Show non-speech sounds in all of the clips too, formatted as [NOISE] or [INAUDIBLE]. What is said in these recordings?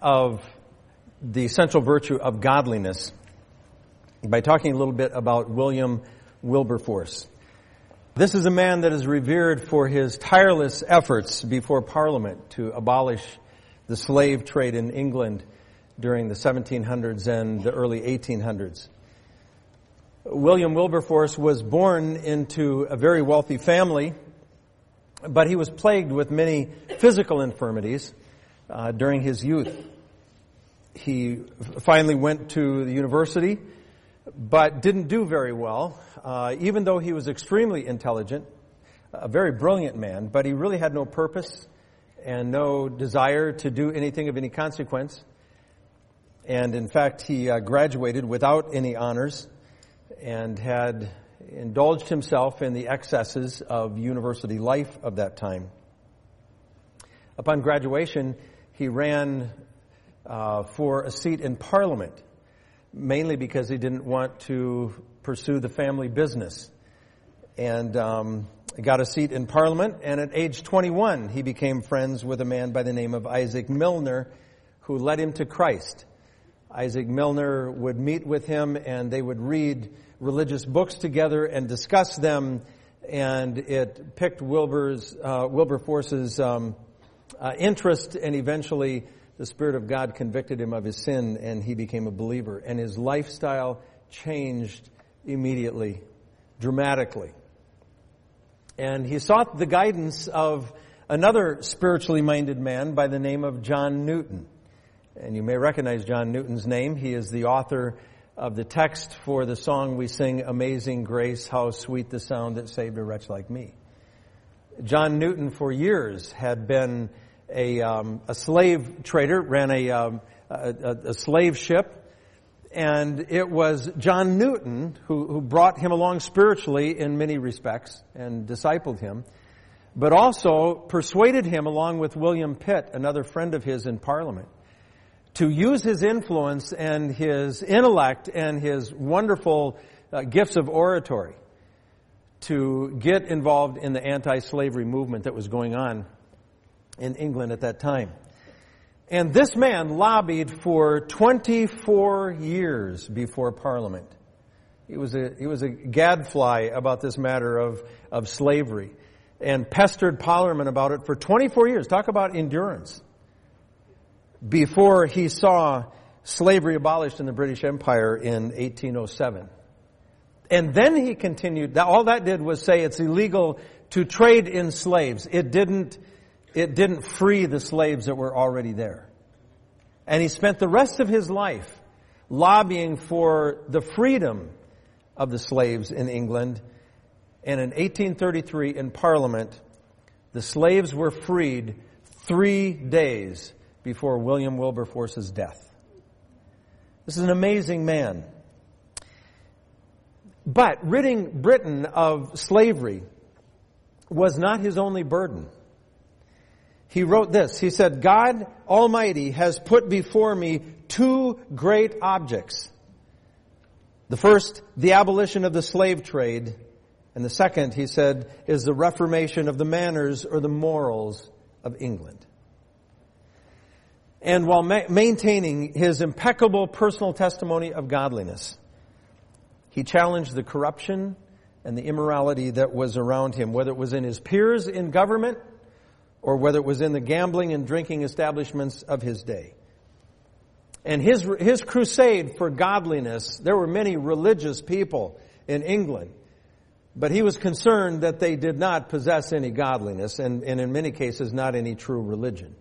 of the central virtue of godliness by talking a little bit about William Wilberforce. This is a man that is revered for his tireless efforts before Parliament to abolish the slave trade in England during the 1700s and the early 1800s. William Wilberforce was born into a very wealthy family, but he was plagued with many physical infirmities uh, during his youth. He finally went to the university, but didn't do very well, uh, even though he was extremely intelligent, a very brilliant man, but he really had no purpose and no desire to do anything of any consequence. And in fact, he uh, graduated without any honors and had indulged himself in the excesses of university life of that time. Upon graduation, he ran uh, for a seat in Parliament, mainly because he didn't want to pursue the family business. And um, got a seat in Parliament, and at age 21, he became friends with a man by the name of Isaac Milner, who led him to Christ. Isaac Milner would meet with him, and they would read religious books together and discuss them, and it picked Wilbur's, uh, Wilberforce's um, uh, interest, and eventually the Spirit of God convicted him of his sin, and he became a believer. And his lifestyle changed immediately, dramatically. And he sought the guidance of another spiritually minded man by the name of John Newton. And you may recognize John Newton's name. He is the author of the text for the song we sing, Amazing Grace, How Sweet the Sound That Saved a Wretch Like Me. John Newton for years had been a, um, a slave trader, ran a, um, a, a, slave ship, and it was John Newton who, who brought him along spiritually in many respects and discipled him, but also persuaded him along with William Pitt, another friend of his in Parliament, to use his influence and his intellect and his wonderful uh, gifts of oratory to get involved in the anti-slavery movement that was going on in England at that time. And this man lobbied for 24 years before Parliament. He was a, he was a gadfly about this matter of, of slavery and pestered Parliament about it for 24 years. Talk about endurance before he saw slavery abolished in the British Empire in 1807. And then he continued, all that did was say it's illegal to trade in slaves. It didn't, it didn't free the slaves that were already there. And he spent the rest of his life lobbying for the freedom of the slaves in England. And in 1833 in Parliament, the slaves were freed three days before William Wilberforce's death. This is an amazing man. But ridding Britain of slavery was not his only burden. He wrote this. He said, God Almighty has put before me two great objects. The first, the abolition of the slave trade. And the second, he said, is the reformation of the manners or the morals of England and while ma- maintaining his impeccable personal testimony of godliness, he challenged the corruption and the immorality that was around him, whether it was in his peers in government or whether it was in the gambling and drinking establishments of his day. And his, his crusade for godliness, there were many religious people in England, but he was concerned that they did not possess any godliness and, and in many cases not any true religion.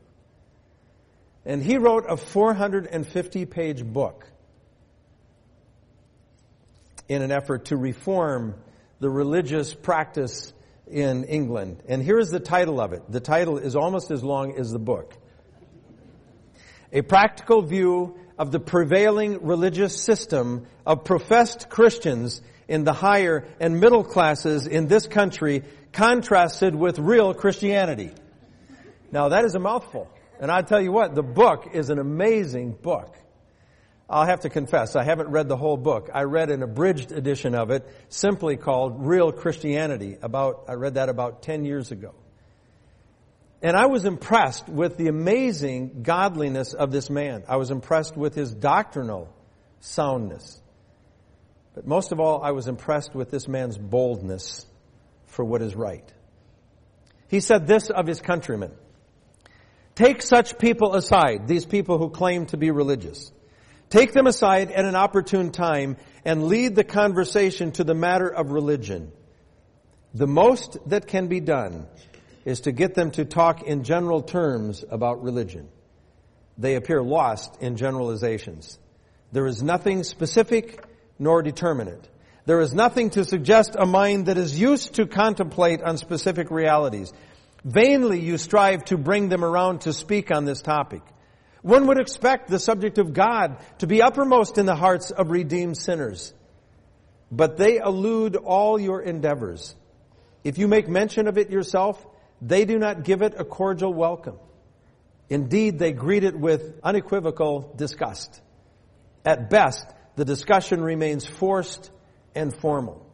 And he wrote a 450 page book in an effort to reform the religious practice in England. And here's the title of it. The title is almost as long as the book. A practical view of the prevailing religious system of professed Christians in the higher and middle classes in this country contrasted with real Christianity. Now that is a mouthful. And I tell you what, the book is an amazing book. I'll have to confess, I haven't read the whole book. I read an abridged edition of it, simply called Real Christianity. About, I read that about 10 years ago. And I was impressed with the amazing godliness of this man. I was impressed with his doctrinal soundness. But most of all, I was impressed with this man's boldness for what is right. He said this of his countrymen. Take such people aside, these people who claim to be religious. Take them aside at an opportune time and lead the conversation to the matter of religion. The most that can be done is to get them to talk in general terms about religion. They appear lost in generalizations. There is nothing specific nor determinate. There is nothing to suggest a mind that is used to contemplate on specific realities. Vainly you strive to bring them around to speak on this topic. One would expect the subject of God to be uppermost in the hearts of redeemed sinners. But they elude all your endeavors. If you make mention of it yourself, they do not give it a cordial welcome. Indeed, they greet it with unequivocal disgust. At best, the discussion remains forced and formal.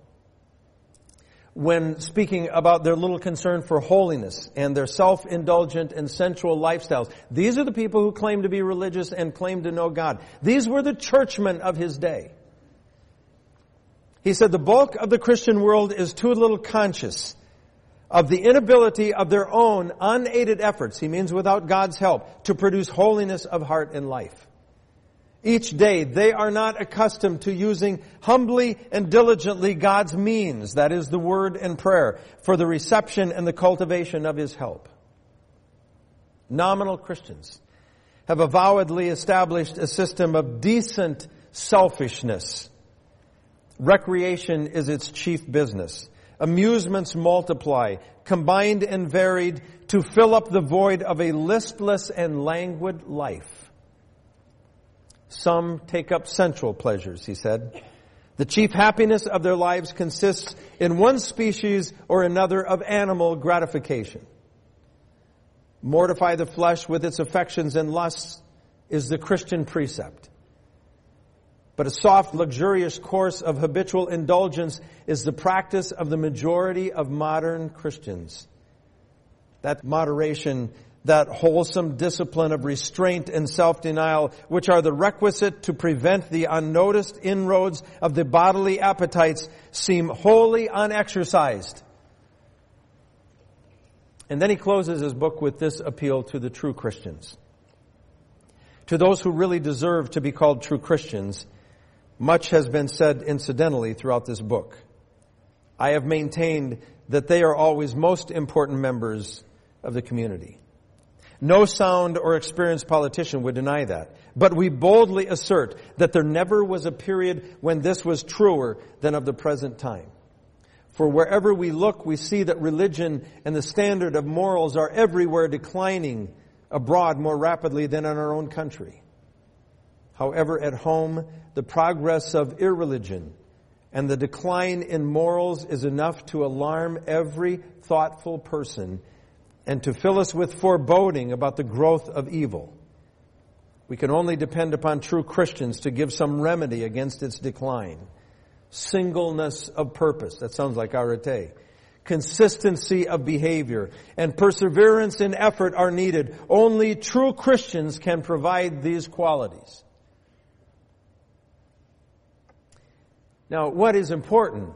When speaking about their little concern for holiness and their self-indulgent and sensual lifestyles, these are the people who claim to be religious and claim to know God. These were the churchmen of his day. He said the bulk of the Christian world is too little conscious of the inability of their own unaided efforts, he means without God's help, to produce holiness of heart and life. Each day they are not accustomed to using humbly and diligently God's means, that is the word and prayer, for the reception and the cultivation of His help. Nominal Christians have avowedly established a system of decent selfishness. Recreation is its chief business. Amusements multiply, combined and varied, to fill up the void of a listless and languid life. Some take up sensual pleasures, he said. The chief happiness of their lives consists in one species or another of animal gratification. Mortify the flesh with its affections and lusts is the Christian precept. But a soft, luxurious course of habitual indulgence is the practice of the majority of modern Christians. That moderation, that wholesome discipline of restraint and self-denial, which are the requisite to prevent the unnoticed inroads of the bodily appetites, seem wholly unexercised. And then he closes his book with this appeal to the true Christians. To those who really deserve to be called true Christians, much has been said incidentally throughout this book. I have maintained that they are always most important members of the community. No sound or experienced politician would deny that. But we boldly assert that there never was a period when this was truer than of the present time. For wherever we look, we see that religion and the standard of morals are everywhere declining abroad more rapidly than in our own country. However, at home, the progress of irreligion and the decline in morals is enough to alarm every thoughtful person and to fill us with foreboding about the growth of evil. We can only depend upon true Christians to give some remedy against its decline. Singleness of purpose. That sounds like arete. Consistency of behavior and perseverance in effort are needed. Only true Christians can provide these qualities. Now, what is important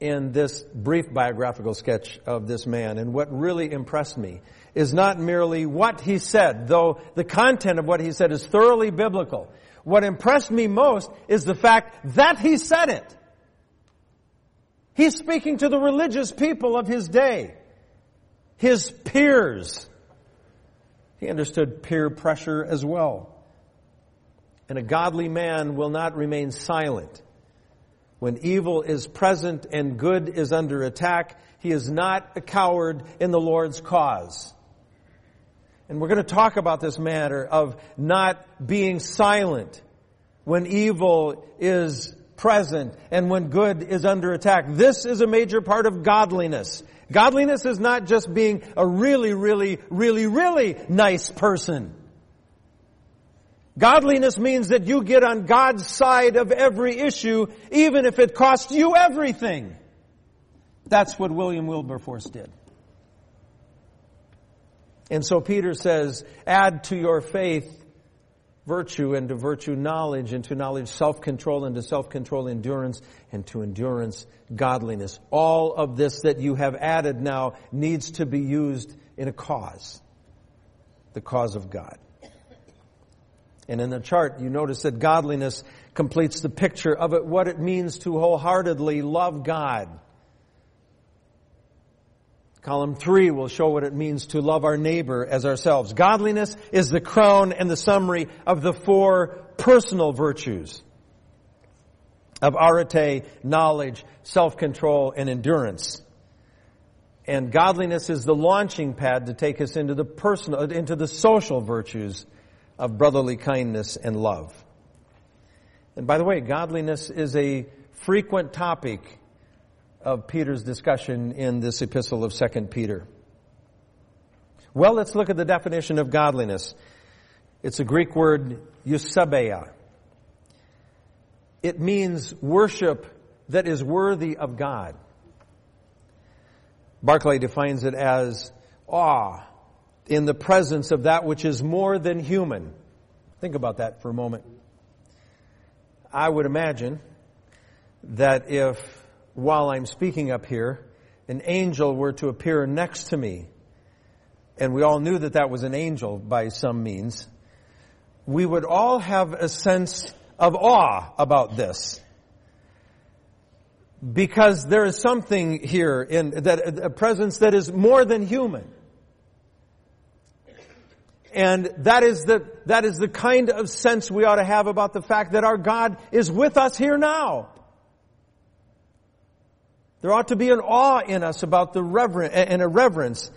in this brief biographical sketch of this man and what really impressed me is not merely what he said, though the content of what he said is thoroughly biblical. What impressed me most is the fact that he said it. He's speaking to the religious people of his day, his peers. He understood peer pressure as well. And a godly man will not remain silent when evil is present and good is under attack, he is not a coward in the Lord's cause. And we're going to talk about this matter of not being silent when evil is present and when good is under attack. This is a major part of godliness. Godliness is not just being a really, really, really, really nice person. Godliness means that you get on God's side of every issue, even if it costs you everything. That's what William Wilberforce did. And so Peter says, add to your faith virtue, and to virtue knowledge, and to knowledge self-control, and to self-control endurance, and to endurance godliness. All of this that you have added now needs to be used in a cause. The cause of God. And in the chart, you notice that godliness completes the picture of it, what it means to wholeheartedly love God. Column three will show what it means to love our neighbor as ourselves. Godliness is the crown and the summary of the four personal virtues of arete, knowledge, self-control, and endurance. And godliness is the launching pad to take us into the personal, into the social virtues of brotherly kindness and love. And by the way, godliness is a frequent topic of Peter's discussion in this epistle of 2 Peter. Well, let's look at the definition of godliness. It's a Greek word, eusebeia. It means worship that is worthy of God. Barclay defines it as awe in the presence of that which is more than human. Think about that for a moment. I would imagine that if while I'm speaking up here, an angel were to appear next to me, and we all knew that that was an angel by some means, we would all have a sense of awe about this. Because there is something here in that, a presence that is more than human. And that is the, that is the kind of sense we ought to have about the fact that our God is with us here now. There ought to be an awe in us about the reverence and a reverence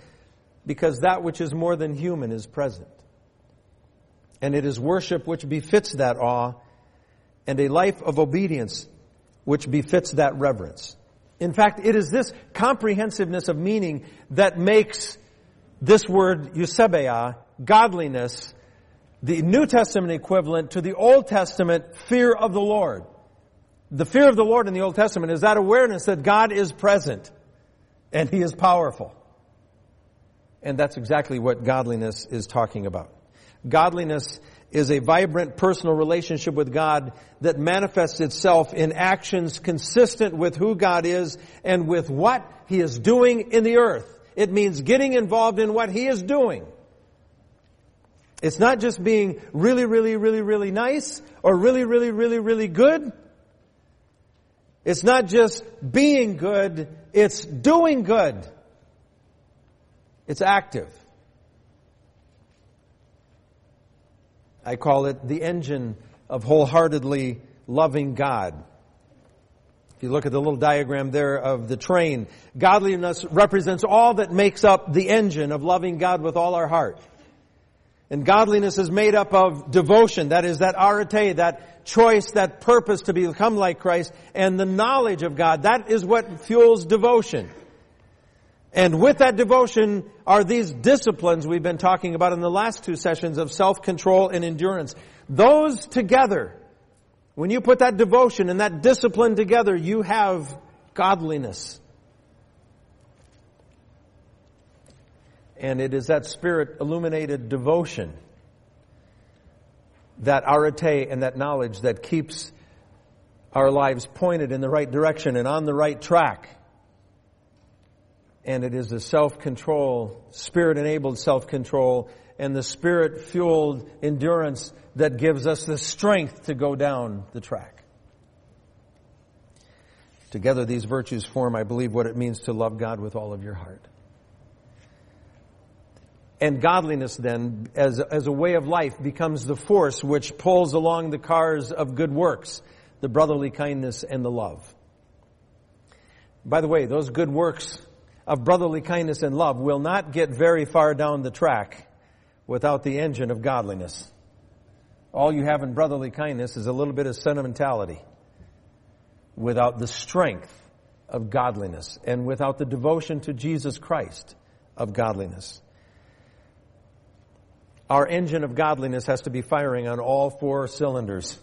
because that which is more than human is present. And it is worship which befits that awe and a life of obedience which befits that reverence. In fact, it is this comprehensiveness of meaning that makes this word eusebeia, godliness, the New Testament equivalent to the Old Testament fear of the Lord. The fear of the Lord in the Old Testament is that awareness that God is present and He is powerful. And that's exactly what godliness is talking about. Godliness is a vibrant personal relationship with God that manifests itself in actions consistent with who God is and with what He is doing in the earth. It means getting involved in what He is doing. It's not just being really, really, really, really nice or really, really, really, really good. It's not just being good, it's doing good. It's active. I call it the engine of wholeheartedly loving God. If you look at the little diagram there of the train, godliness represents all that makes up the engine of loving God with all our heart. And godliness is made up of devotion, that is that arete, that choice, that purpose to become like Christ, and the knowledge of God. That is what fuels devotion. And with that devotion are these disciplines we've been talking about in the last two sessions of self-control and endurance. Those together, when you put that devotion and that discipline together, you have godliness. And it is that spirit illuminated devotion, that arete and that knowledge that keeps our lives pointed in the right direction and on the right track. And it is the self-control, spirit-enabled self-control and the spirit-fueled endurance that gives us the strength to go down the track. Together these virtues form, I believe, what it means to love God with all of your heart. And godliness then, as, as a way of life, becomes the force which pulls along the cars of good works, the brotherly kindness and the love. By the way, those good works of brotherly kindness and love will not get very far down the track without the engine of godliness. All you have in brotherly kindness is a little bit of sentimentality without the strength of godliness and without the devotion to Jesus Christ of godliness. Our engine of godliness has to be firing on all four cylinders.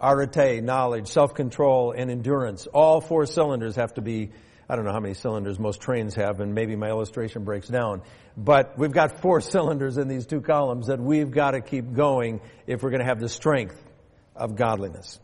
Arete, knowledge, self-control, and endurance. All four cylinders have to be I don't know how many cylinders most trains have, and maybe my illustration breaks down. But we've got four [LAUGHS] cylinders in these two columns that we've got to keep going if we're going to have the strength of godliness.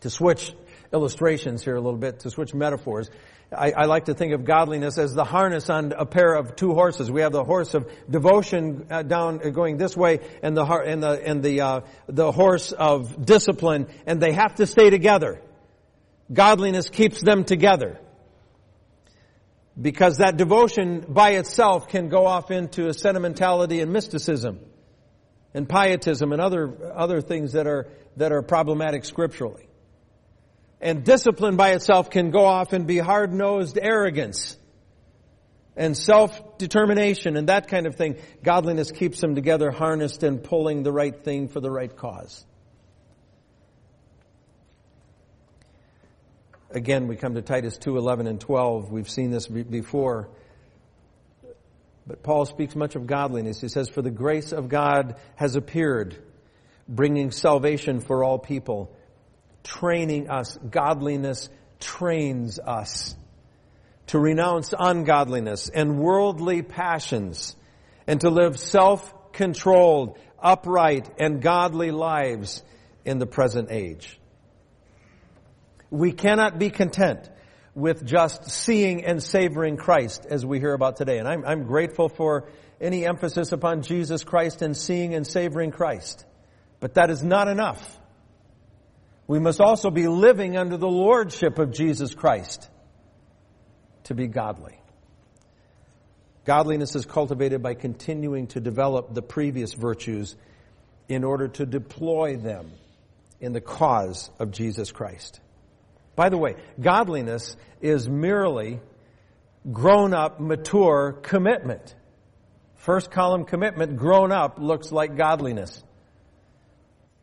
To switch illustrations here a little bit, to switch metaphors, I, I, like to think of godliness as the harness on a pair of two horses. We have the horse of devotion uh, down uh, going this way, and the and the and the uh, the horse of discipline, and they have to stay together. Godliness keeps them together because that devotion by itself can go off into a sentimentality and mysticism and pietism and other other things that are that are problematic scripturally. And discipline by itself can go off and be hard-nosed arrogance and self-determination and that kind of thing. Godliness keeps them together, harnessed and pulling the right thing for the right cause. Again, we come to Titus 2, 11 and 12. We've seen this before. But Paul speaks much of godliness. He says, For the grace of God has appeared, bringing salvation for all people training us. Godliness trains us to renounce ungodliness and worldly passions and to live self-controlled, upright, and godly lives in the present age. We cannot be content with just seeing and savoring Christ as we hear about today. And I'm, I'm grateful for any emphasis upon Jesus Christ and seeing and savoring Christ. But that is not enough we must also be living under the lordship of Jesus Christ to be godly. Godliness is cultivated by continuing to develop the previous virtues in order to deploy them in the cause of Jesus Christ. By the way, godliness is merely grown up, mature commitment. First column commitment, grown up, looks like godliness.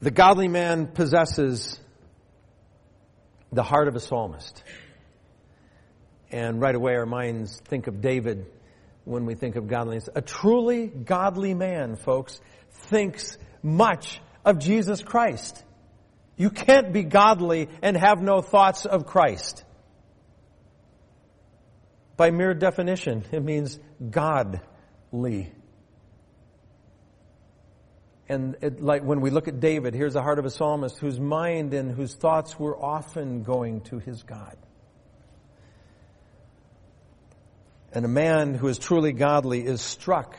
The godly man possesses the heart of a psalmist. And right away our minds think of David when we think of godliness. A truly godly man, folks, thinks much of Jesus Christ. You can't be godly and have no thoughts of Christ. By mere definition, it means godly. And it, like when we look at David, here's the heart of a psalmist whose mind and whose thoughts were often going to his God. And a man who is truly godly is struck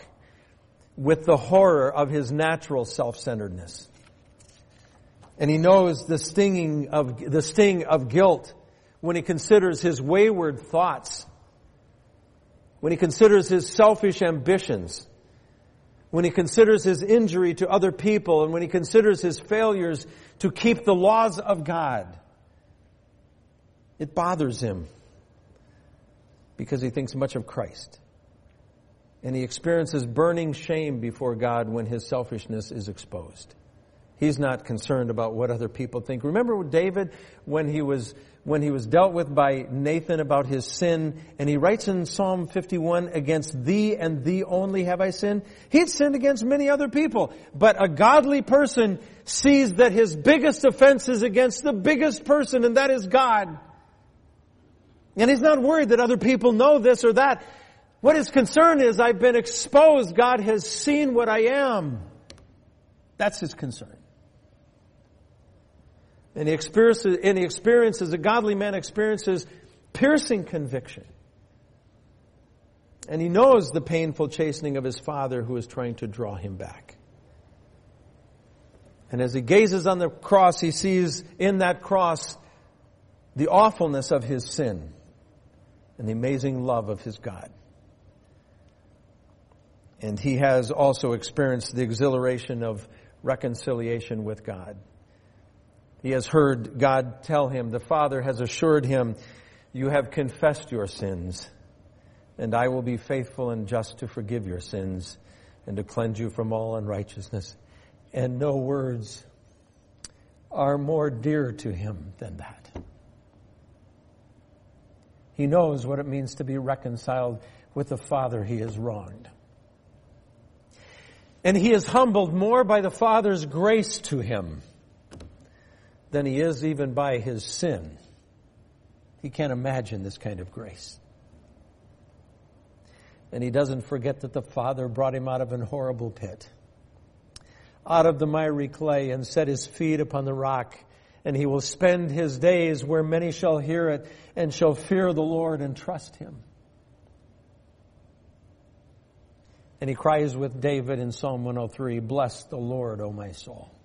with the horror of his natural self-centeredness. And he knows the stinging of, the sting of guilt when he considers his wayward thoughts, when he considers his selfish ambitions, when he considers his injury to other people and when he considers his failures to keep the laws of God, it bothers him because he thinks much of Christ. And he experiences burning shame before God when his selfishness is exposed. He's not concerned about what other people think. Remember David when he was when he was dealt with by Nathan about his sin, and he writes in Psalm 51, against thee and thee only have I sinned. He'd sinned against many other people, but a godly person sees that his biggest offense is against the biggest person, and that is God. And he's not worried that other people know this or that. What his concern is, I've been exposed. God has seen what I am. That's his concern. And he experiences, and he experiences, a godly man experiences piercing conviction. And he knows the painful chastening of his father who is trying to draw him back. And as he gazes on the cross, he sees in that cross the awfulness of his sin and the amazing love of his God. And he has also experienced the exhilaration of reconciliation with God. He has heard God tell him, the Father has assured him, you have confessed your sins, and I will be faithful and just to forgive your sins and to cleanse you from all unrighteousness. And no words are more dear to him than that. He knows what it means to be reconciled with the Father he has wronged. And he is humbled more by the Father's grace to him than he is even by his sin. He can't imagine this kind of grace. And he doesn't forget that the Father brought him out of an horrible pit, out of the miry clay, and set his feet upon the rock. And he will spend his days where many shall hear it and shall fear the Lord and trust him. And he cries with David in Psalm 103, Bless the Lord, O my soul.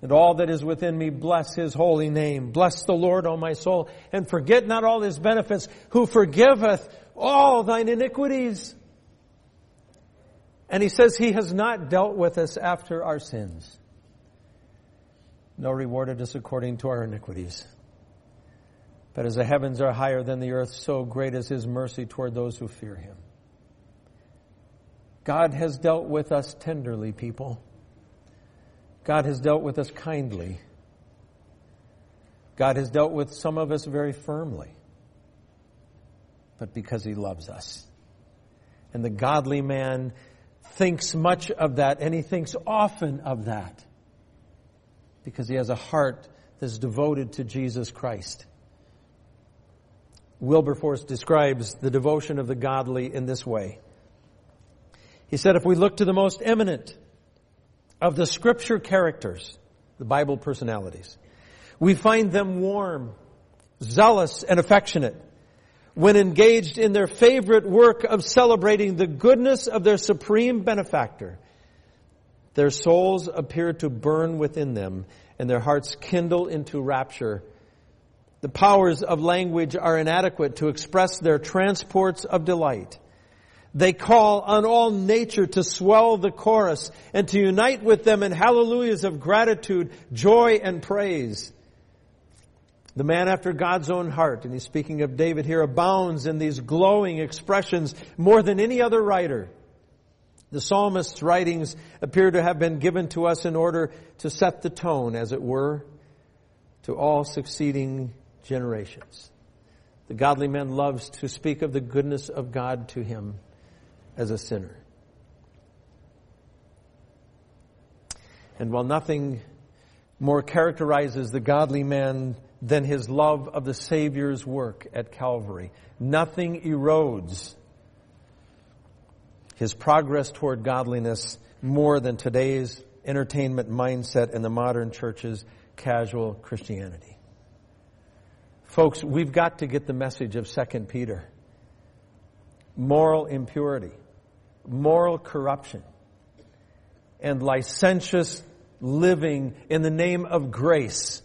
And all that is within me, bless his holy name. Bless the Lord, O my soul, and forget not all his benefits, who forgiveth all thine iniquities. And he says he has not dealt with us after our sins, nor rewarded us according to our iniquities. But as the heavens are higher than the earth, so great is his mercy toward those who fear him. God has dealt with us tenderly, people. God has dealt with us kindly. God has dealt with some of us very firmly, but because He loves us. And the godly man thinks much of that, and he thinks often of that because he has a heart that's devoted to Jesus Christ. Wilberforce describes the devotion of the godly in this way. He said, if we look to the most eminent, of the scripture characters, the Bible personalities. We find them warm, zealous, and affectionate when engaged in their favorite work of celebrating the goodness of their supreme benefactor. Their souls appear to burn within them and their hearts kindle into rapture. The powers of language are inadequate to express their transports of delight. They call on all nature to swell the chorus and to unite with them in hallelujahs of gratitude, joy, and praise. The man after God's own heart, and he's speaking of David here, abounds in these glowing expressions more than any other writer. The psalmist's writings appear to have been given to us in order to set the tone, as it were, to all succeeding generations. The godly man loves to speak of the goodness of God to him as a sinner. And while nothing more characterizes the godly man than his love of the Savior's work at Calvary, nothing erodes his progress toward godliness more than today's entertainment mindset and the modern church's casual Christianity. Folks, we've got to get the message of 2 Peter. Moral impurity moral corruption and licentious living in the name of grace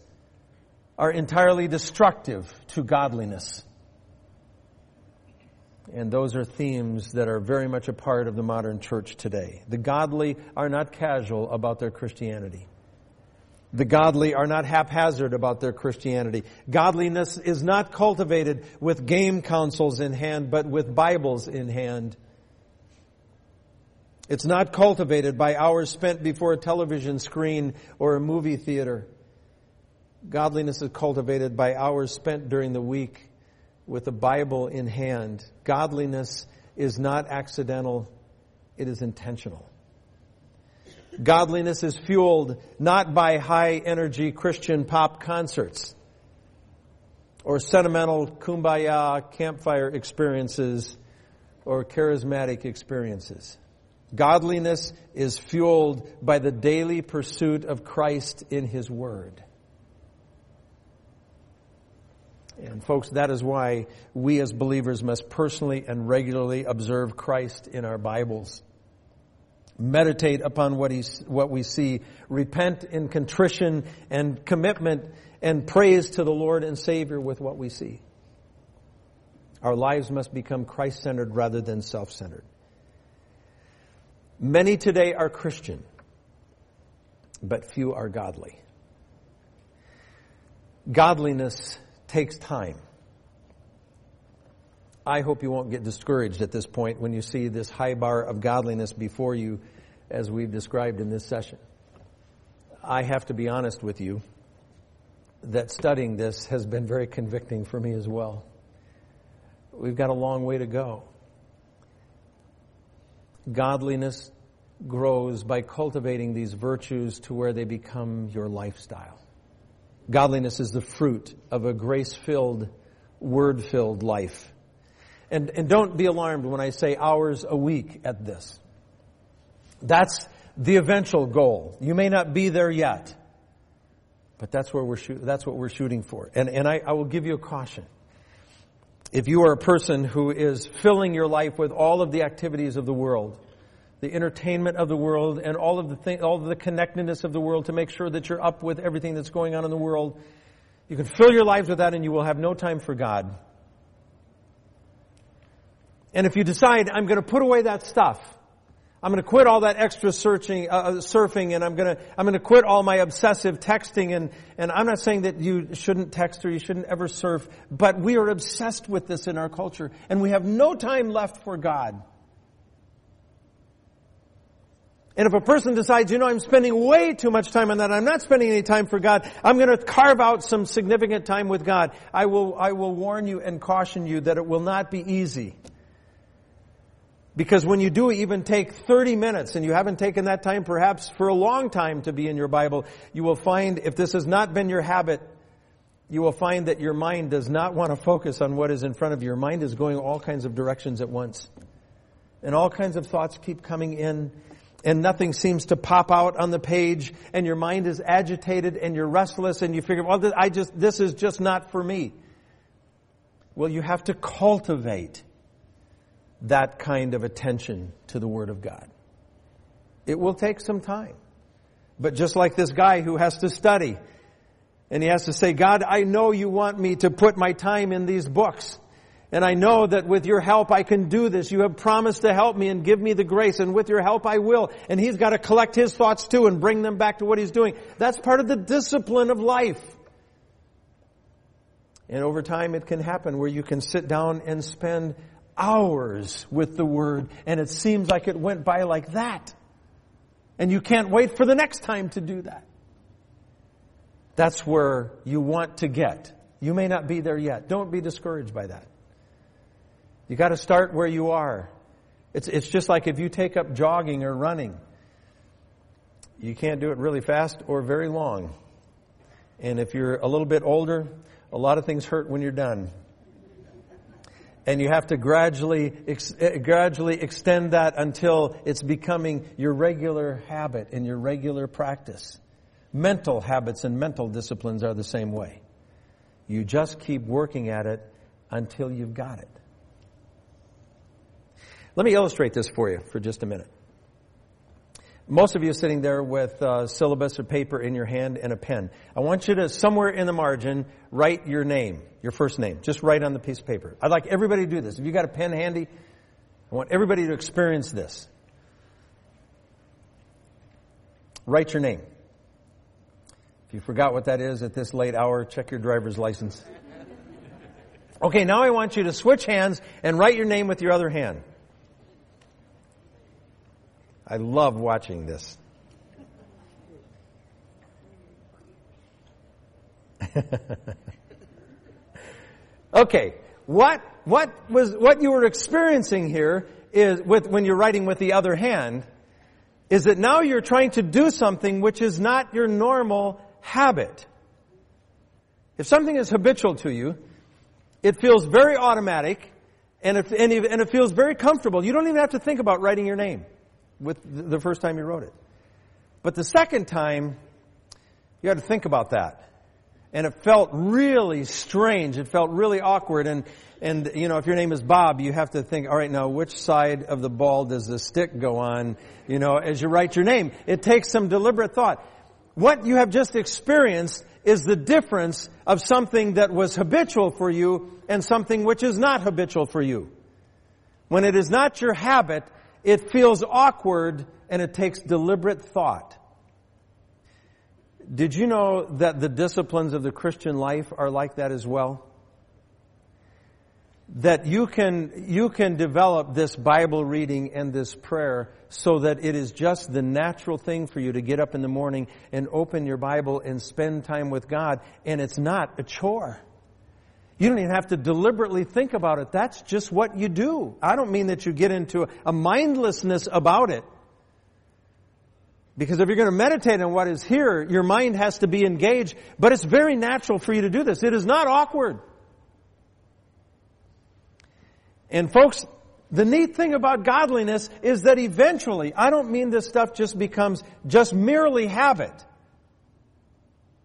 are entirely destructive to godliness. And those are themes that are very much a part of the modern church today. The godly are not casual about their Christianity. The godly are not haphazard about their Christianity. Godliness is not cultivated with game consoles in hand, but with Bibles in hand. It's not cultivated by hours spent before a television screen or a movie theater. Godliness is cultivated by hours spent during the week with the Bible in hand. Godliness is not accidental, it is intentional. Godliness is fueled not by high energy Christian pop concerts or sentimental kumbaya campfire experiences or charismatic experiences. Godliness is fueled by the daily pursuit of Christ in His Word. And folks, that is why we as believers must personally and regularly observe Christ in our Bibles. Meditate upon what, he, what we see. Repent in contrition and commitment and praise to the Lord and Savior with what we see. Our lives must become Christ-centered rather than self-centered. Many today are Christian, but few are godly. Godliness takes time. I hope you won't get discouraged at this point when you see this high bar of godliness before you as we've described in this session. I have to be honest with you that studying this has been very convicting for me as well. We've got a long way to go. Godliness grows by cultivating these virtues to where they become your lifestyle. Godliness is the fruit of a grace-filled, word-filled life. And, and don't be alarmed when I say hours a week at this. That's the eventual goal. You may not be there yet, but that's where we're shoot, that's what we're shooting for. And, and I, I will give you a caution. If you are a person who is filling your life with all of the activities of the world, the entertainment of the world and all of the thing, all of the connectedness of the world to make sure that you're up with everything that's going on in the world. You can fill your lives with that and you will have no time for God. And if you decide, I'm going to put away that stuff, I'm going to quit all that extra searching, uh, uh surfing, and I'm going to, I'm going to quit all my obsessive texting, and, and I'm not saying that you shouldn't text or you shouldn't ever surf, but we are obsessed with this in our culture, and we have no time left for God. And if a person decides, you know, I'm spending way too much time on that, I'm not spending any time for God, I'm going to carve out some significant time with God, I will, I will warn you and caution you that it will not be easy. Because when you do even take 30 minutes, and you haven't taken that time perhaps for a long time to be in your Bible, you will find, if this has not been your habit, you will find that your mind does not want to focus on what is in front of you. Your mind is going all kinds of directions at once. And all kinds of thoughts keep coming in and nothing seems to pop out on the page and your mind is agitated and you're restless and you figure, well, I just, this is just not for me. Well, you have to cultivate that kind of attention to the Word of God. It will take some time. But just like this guy who has to study and he has to say, God, I know you want me to put my time in these books. And I know that with your help I can do this. You have promised to help me and give me the grace and with your help I will. And he's got to collect his thoughts too and bring them back to what he's doing. That's part of the discipline of life. And over time it can happen where you can sit down and spend hours with the Word and it seems like it went by like that. And you can't wait for the next time to do that. That's where you want to get. You may not be there yet. Don't be discouraged by that. You got to start where you are. It's, it's just like if you take up jogging or running. You can't do it really fast or very long. And if you're a little bit older, a lot of things hurt when you're done. And you have to gradually, ex- eh, gradually extend that until it's becoming your regular habit and your regular practice. Mental habits and mental disciplines are the same way. You just keep working at it until you've got it. Let me illustrate this for you for just a minute. Most of you are sitting there with uh, syllabus or paper in your hand and a pen. I want you to, somewhere in the margin, write your name, your first name. Just write on the piece of paper. I'd like everybody to do this. If you got a pen handy, I want everybody to experience this. Write your name. If you forgot what that is at this late hour, check your driver's license. [LAUGHS] Okay, now I want you to switch hands and write your name with your other hand. I love watching this. [LAUGHS] okay, what what was what you were experiencing here is with when you're writing with the other hand is that now you're trying to do something which is not your normal habit. If something is habitual to you, it feels very automatic and, if, and it feels very comfortable. You don't even have to think about writing your name with the first time you wrote it. But the second time, you had to think about that. And it felt really strange. It felt really awkward. And, and, you know, if your name is Bob, you have to think, all right, now which side of the ball does the stick go on, you know, as you write your name? It takes some deliberate thought. What you have just experienced is the difference of something that was habitual for you and something which is not habitual for you. When it is not your habit, it feels awkward and it takes deliberate thought. Did you know that the disciplines of the Christian life are like that as well? That you can, you can develop this Bible reading and this prayer so that it is just the natural thing for you to get up in the morning and open your Bible and spend time with God, and it's not a chore. You don't even have to deliberately think about it. That's just what you do. I don't mean that you get into a mindlessness about it. Because if you're going to meditate on what is here, your mind has to be engaged, but it's very natural for you to do this. It is not awkward. And folks, the neat thing about godliness is that eventually, I don't mean this stuff just becomes just merely habit,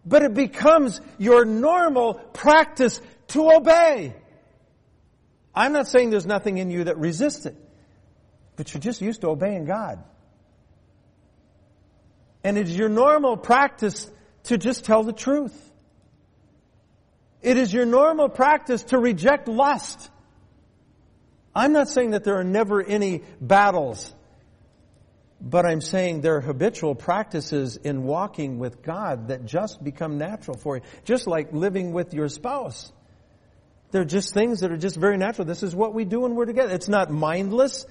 but it becomes your normal practice to obey. I'm not saying there's nothing in you that resists it, but you're just used to obeying God. And it is your normal practice to just tell the truth. It is your normal practice to reject lust. I'm not saying that there are never any battles, but I'm saying there are habitual practices in walking with God that just become natural for you. Just like living with your spouse. They're just things that are just very natural. This is what we do when we're together. It's not mindless,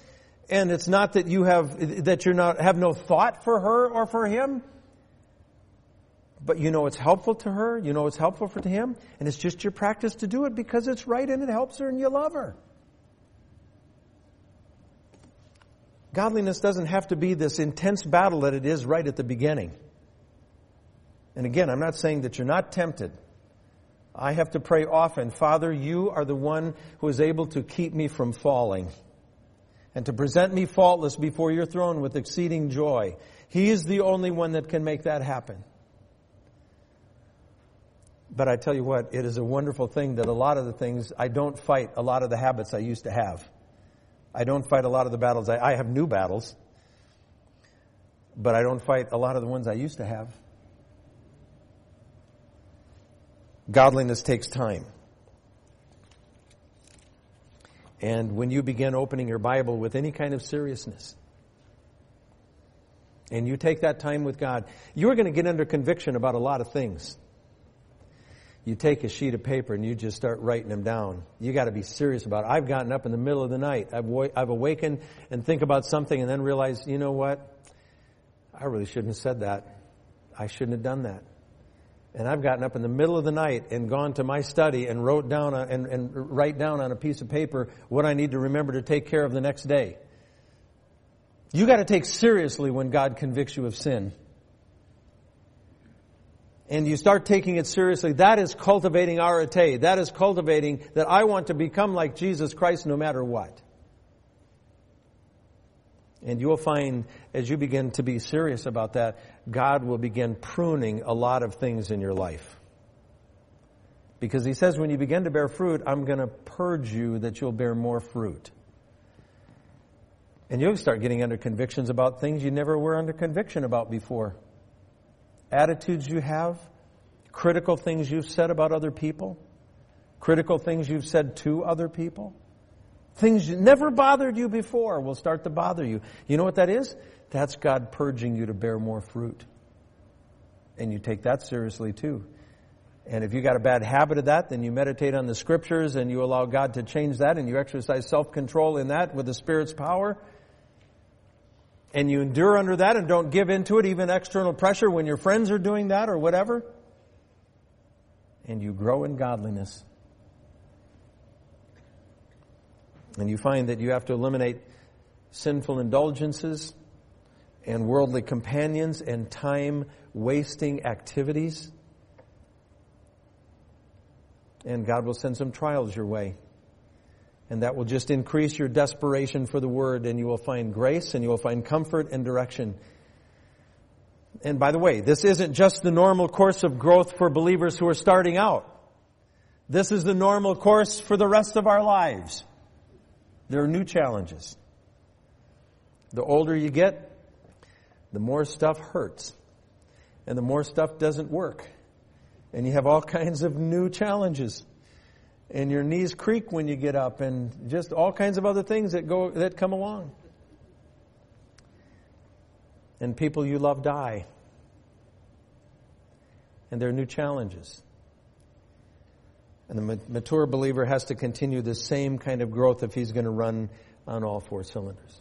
and it's not that you have, that you're not, have no thought for her or for him. But you know it's helpful to her, you know it's helpful for to him, and it's just your practice to do it because it's right and it helps her and you love her. Godliness doesn't have to be this intense battle that it is right at the beginning. And again, I'm not saying that you're not tempted. I have to pray often, Father, you are the one who is able to keep me from falling and to present me faultless before your throne with exceeding joy. He is the only one that can make that happen. But I tell you what, it is a wonderful thing that a lot of the things, I don't fight a lot of the habits I used to have. I don't fight a lot of the battles. I, I have new battles, but I don't fight a lot of the ones I used to have. Godliness takes time. And when you begin opening your Bible with any kind of seriousness, and you take that time with God, you're going to get under conviction about a lot of things. You take a sheet of paper and you just start writing them down. You got to be serious about it. I've gotten up in the middle of the night. I've, I've awakened and think about something and then realize, you know what? I really shouldn't have said that. I shouldn't have done that. And I've gotten up in the middle of the night and gone to my study and wrote down a, and, and write down on a piece of paper what I need to remember to take care of the next day. You got to take seriously when God convicts you of sin. And you start taking it seriously. That is cultivating arete. That is cultivating that I want to become like Jesus Christ no matter what. And you'll find as you begin to be serious about that, God will begin pruning a lot of things in your life. Because he says when you begin to bear fruit, I'm going to purge you that you'll bear more fruit. And you'll start getting under convictions about things you never were under conviction about before. Attitudes you have, critical things you've said about other people, critical things you've said to other people. Things that never bothered you before will start to bother you. You know what that is? That's God purging you to bear more fruit. And you take that seriously too. And if you got a bad habit of that, then you meditate on the scriptures and you allow God to change that and you exercise self-control in that with the Spirit's power. And you endure under that and don't give into it, even external pressure when your friends are doing that or whatever. And you grow in godliness. And you find that you have to eliminate sinful indulgences and worldly companions and time wasting activities. And God will send some trials your way. And that will just increase your desperation for the Word, and you will find grace and you will find comfort and direction. And by the way, this isn't just the normal course of growth for believers who are starting out. This is the normal course for the rest of our lives. There are new challenges. The older you get, the more stuff hurts. And the more stuff doesn't work. And you have all [LAUGHS] kinds of new challenges. And your knees creak when you get up and just all kinds of other things that go, that come along. And people you love die. And there are new challenges. And the mature believer has to continue the same kind of growth if he's going to run on all four cylinders.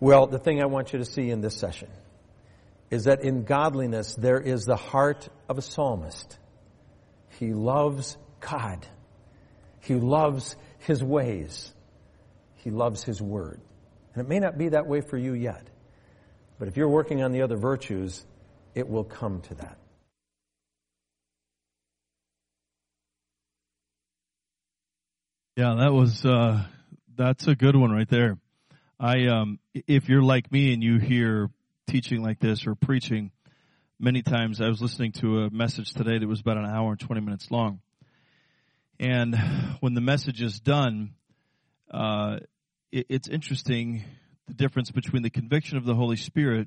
Well, the thing I want you to see in this session is that in godliness there is the heart of a psalmist. He loves God. He loves His ways. He loves His word. And it may not be that way for you yet. But if you're working on the other virtues, it will come to that. Yeah, that was uh, that's a good one right there. I um, if you're like me and you hear teaching like this or preaching, many times I was listening to a message today that was about an hour and 20 minutes long. And when the message is done, uh, it, it's interesting the difference between the conviction of the Holy Spirit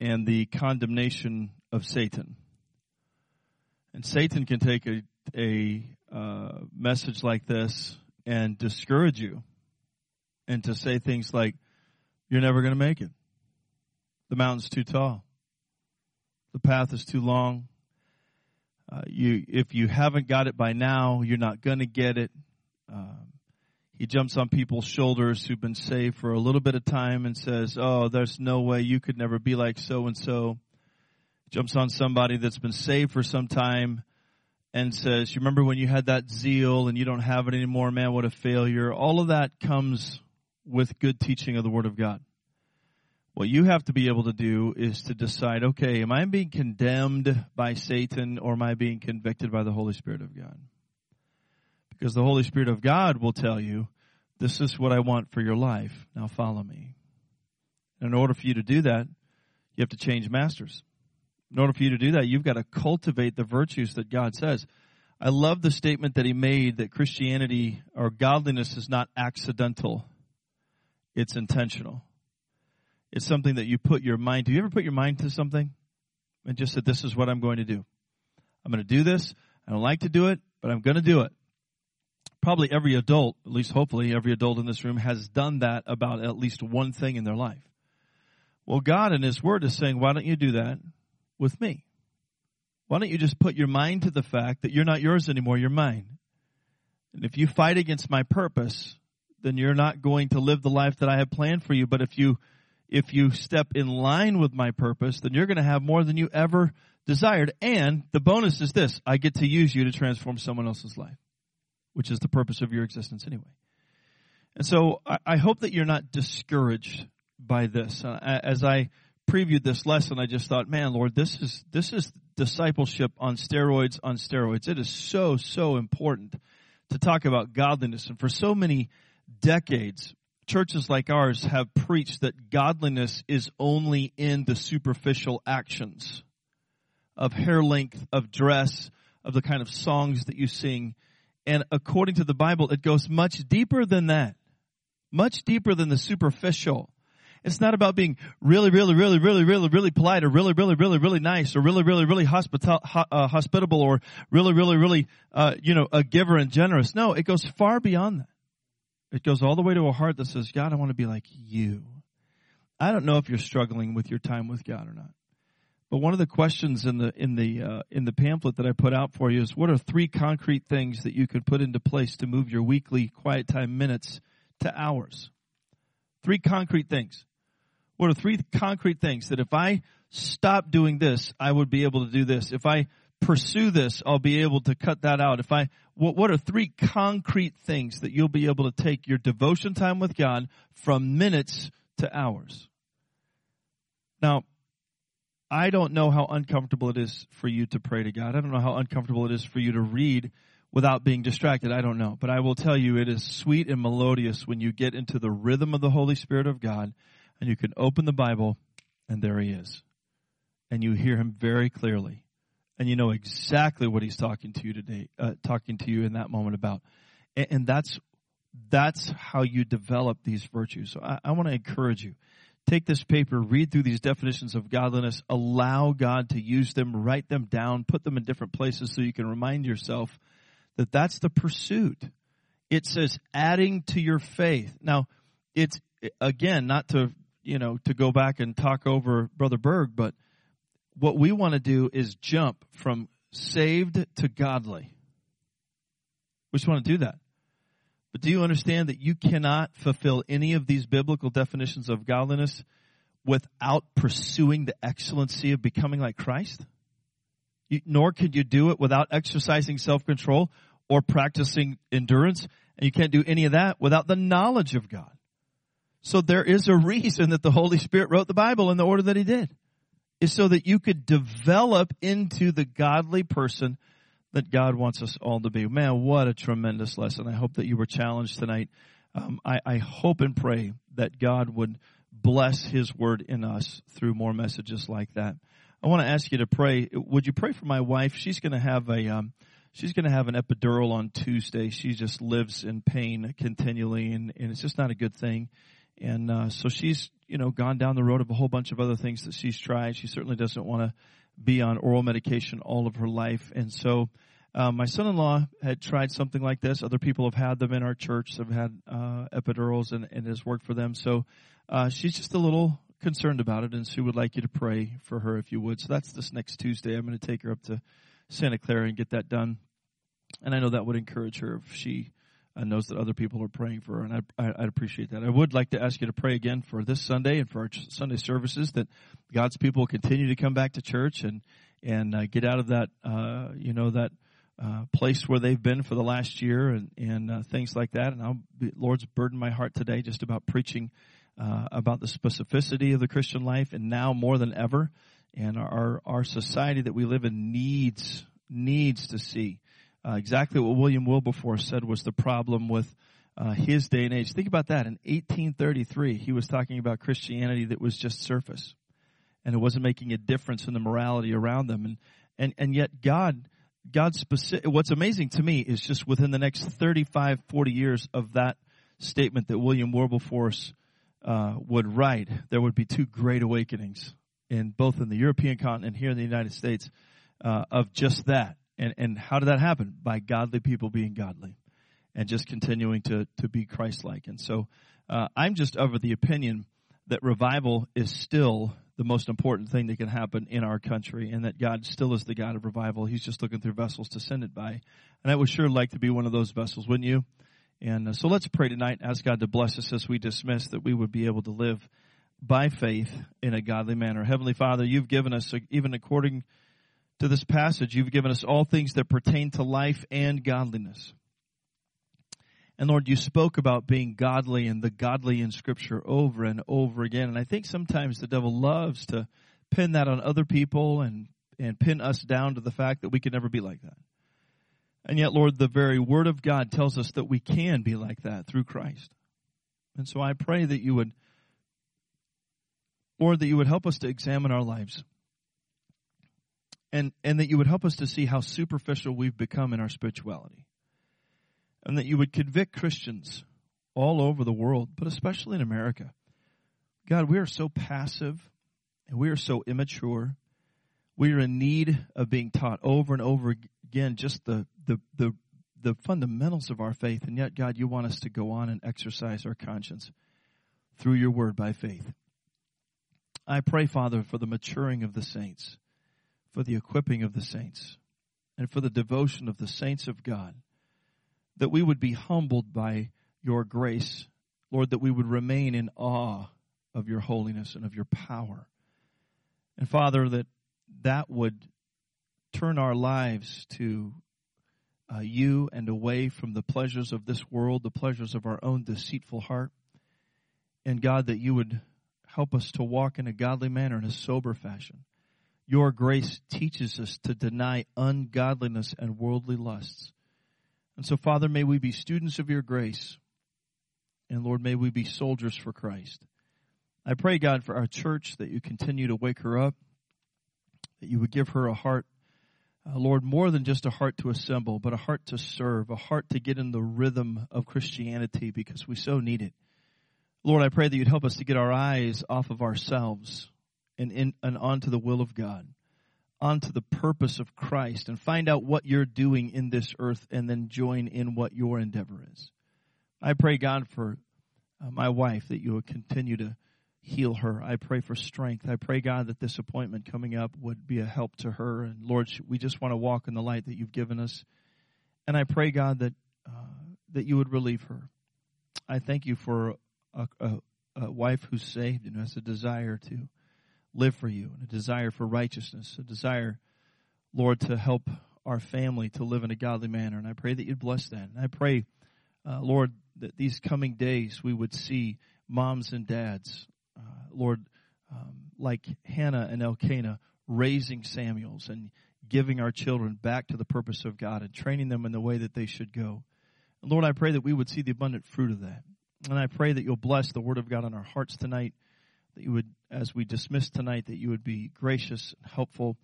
and the condemnation of Satan. And Satan can take a, a message like this and discourage you and to say things like, you're never going to make it. The mountain's too tall. The path is too long. Uh, you, if you haven't got it by now, you're not going to get it. Um, he jumps on people's shoulders who've been saved for a little bit of time and says, "Oh, there's no way you could never be like so and so." Jumps on somebody that's been saved for some time and says, "You remember when you had that zeal and you don't have it anymore, man? What a failure!" All of that comes with good teaching of the Word of God. What you have to be able to do is to decide, okay, am I being condemned by Satan or am I being convicted by the Holy Spirit of God? Because the Holy Spirit of God will tell you, this is what I want for your life. Now follow me. And in order for you to do that, you have to change masters. In order for you to do that, you've got to cultivate the virtues that God says. I love the statement that he made that Christianity or godliness is not accidental. It's intentional. It's something that you put your mind to. You ever put your mind to something and just said, this is what I'm going to do? I'm going to do this. I don't like to do it, but I'm going to do it. Probably every adult, at least hopefully every adult in this room has done that about at least one thing in their life. Well, God in His Word is saying, why don't you do that with me? Why don't you just put your mind to the fact that you're not yours anymore, you're mine? And if you fight against my purpose, then you're not going to live the life that I have planned for you. But if you if you step in line with my purpose, then you're going to have more than you ever desired. And the bonus is this I get to use you to transform someone else's life, which is the purpose of your existence anyway. And so I, hope that you're not discouraged by this. Uh, as I previewed this lesson, I just thought, man, Lord, this is, this is discipleship on steroids on steroids. It is so, so important to talk about godliness. And for so many decades, churches like ours have preached that godliness is only in the superficial actions of hair length, of dress, of the kind of songs that you sing. And according to the Bible, it goes much deeper than that. Much deeper than the superficial. It's not about being really, really, really, really, really, really polite or really, really, really, really nice or really, really, really uh, hospitable or really, really, really, uh, you know, a giver and generous. No, it goes far beyond that. It goes all the way to a heart that says, God, I want to be like you. I don't know if you're struggling with your time with God or not. But one of the questions in the in the uh, in the pamphlet that I put out for you is what are three concrete things that you could put into place to move your weekly quiet time minutes to hours? Three concrete things. What are three concrete things that if I stop doing this, I would be able to do this? If I pursue this, I'll be able to cut that out. If I, what, what are three concrete things that you'll be able to take your devotion time with God from minutes to hours? Now, I don't know how uncomfortable it is for you to pray to God. I don't know how uncomfortable it is for you to read without being distracted. I don't know. But I will tell you it is sweet and melodious when you get into the rhythm of the Holy Spirit of God and you can open the Bible and there he is. And you hear him very clearly and you know exactly what he's talking to you today, uh, talking to you in that moment about. And, and, that's, that's how you develop these virtues. So I, I want to encourage you. Take this paper, read through these definitions of godliness, allow God to use them, write them down, put them in different places so you can remind yourself that that's the pursuit. It says adding to your faith. Now, it's again, not to, you know, to go back and talk over Brother Berg, but what we want to do is jump from saved to godly. We just want to do that. But do you understand that you cannot fulfill any of these biblical definitions of godliness without pursuing the excellency of becoming like Christ? You, nor could you do it without exercising self-control or practicing endurance. And you can't do any of that without the knowledge of God. So there is a reason that the Holy Spirit wrote the Bible in the order that he did. Is so that you could develop into the godly person that God wants us all to be. Man, what a tremendous lesson. I hope that you were challenged tonight. Um, I, I hope and pray that God would bless his word in us through more messages like that. I want to ask you to pray. Would you pray for my wife? She's going to have a, um, she's going to have an epidural on Tuesday. She just lives in pain continually and, and it's just not a good thing. And, uh, so she's, you know, gone down the road of a whole bunch of other things that she's tried. She certainly doesn't want to be on oral medication all of her life. And so, uh, my son-in-law had tried something like this. Other people have had them in our church. Have had uh, epidurals, and, and it has worked for them. So uh, she's just a little concerned about it, and she would like you to pray for her if you would. So that's this next Tuesday. I'm going to take her up to Santa Clara and get that done. And I know that would encourage her if she uh, knows that other people are praying for her, and I, I, would appreciate that. I would like to ask you to pray again for this Sunday and for our Sunday services that God's people continue to come back to church and and uh, get out of that uh, you know that uh, place where they've been for the last year and, and uh, things like that. And I'll be, Lord's burdened my heart today just about preaching uh, about the specificity of the Christian life, and now more than ever, and our our society that we live in needs needs to see uh, exactly what William Wilberforce said was the problem with. Uh, his day and age. Think about that. In 1833, he was talking about Christianity that was just surface, and it wasn't making a difference in the morality around them. And and and yet God God specific, what's amazing to me is just within the next 35, 40 years of that statement that William Wilberforce uh, would write, there would be two great awakenings in both in the European continent here in the United States uh, of just that. And, and how did that happen? By godly people being godly and just continuing to, to be Christ-like. And so uh, I'm just of the opinion that revival is still the most important thing that can happen in our country and that God still is the God of revival. He's just looking through vessels to send it by. And I would sure like to be one of those vessels, wouldn't you? And uh, so let's pray tonight, ask God to bless us as we dismiss that we would be able to live by faith in a godly manner. Heavenly Father, you've given us, even according to this passage, you've given us all things that pertain to life and godliness. And Lord, you spoke about being godly and the godly in scripture over and over again. And I think sometimes the devil loves to pin that on other people and, and pin us down to the fact that we can never be like that. And yet, Lord, the very word of God tells us that we can be like that through Christ. And so I pray that you would, Lord, that you would help us to examine our lives. And, and that you would help us to see how superficial we've become in our spirituality and that you would convict Christians all over the world, but especially in America. God, we are so passive and we are so immature. We are in need of being taught over and over again just the, the, the, the fundamentals of our faith. And yet, God, you want us to go on and exercise our conscience through your word by faith. I pray, Father, for the maturing of the saints, for the equipping of the saints, and for the devotion of the saints of God that we would be humbled by your grace, Lord, that we would remain in awe of your holiness and of your power. And Father, that that would turn our lives to uh, you and away from the pleasures of this world, the pleasures of our own deceitful heart. And God, that you would help us to walk in a godly manner, in a sober fashion. Your grace teaches us to deny ungodliness and worldly lusts and so, Father, may we be students of your grace. And Lord, may we be soldiers for Christ. I pray, God, for our church that you continue to wake her up, that you would give her a heart, uh, Lord, more than just a heart to assemble, but a heart to serve, a heart to get in the rhythm of Christianity because we so need it. Lord, I pray that you'd help us to get our eyes off of ourselves and, in, and onto the will of God onto the purpose of Christ and find out what you're doing in this earth and then join in what your endeavor is. I pray, God, for uh, my wife that you would continue to heal her. I pray for strength. I pray, God, that this appointment coming up would be a help to her. And Lord, we just want to walk in the light that you've given us. And I pray, God, that uh, that you would relieve her. I thank you for a, a, a wife who's saved and has a desire to live for you and a desire for righteousness, a desire, Lord, to help our family to live in a godly manner. And I pray that you'd bless that. And I pray, uh, Lord, that these coming days we would see moms and dads, uh, Lord, um, like Hannah and Elkanah, raising Samuels and giving our children back to the purpose of God and training them in the way that they should go. And Lord, I pray that we would see the abundant fruit of that. And I pray that you'll bless the Word of God in our hearts tonight, that you would, as we dismiss tonight, that you would be gracious and helpful.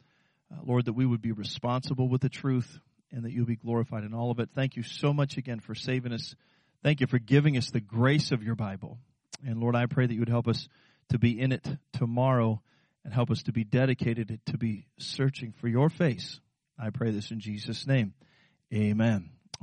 Uh, Lord, that we would be responsible with the truth and that you'll be glorified in all of it. Thank you so much again for saving us. Thank you for giving us the grace of your Bible. And Lord, I pray that you would help us to be in it tomorrow and help us to be dedicated to be searching for your face. I pray this in Jesus' name. Amen.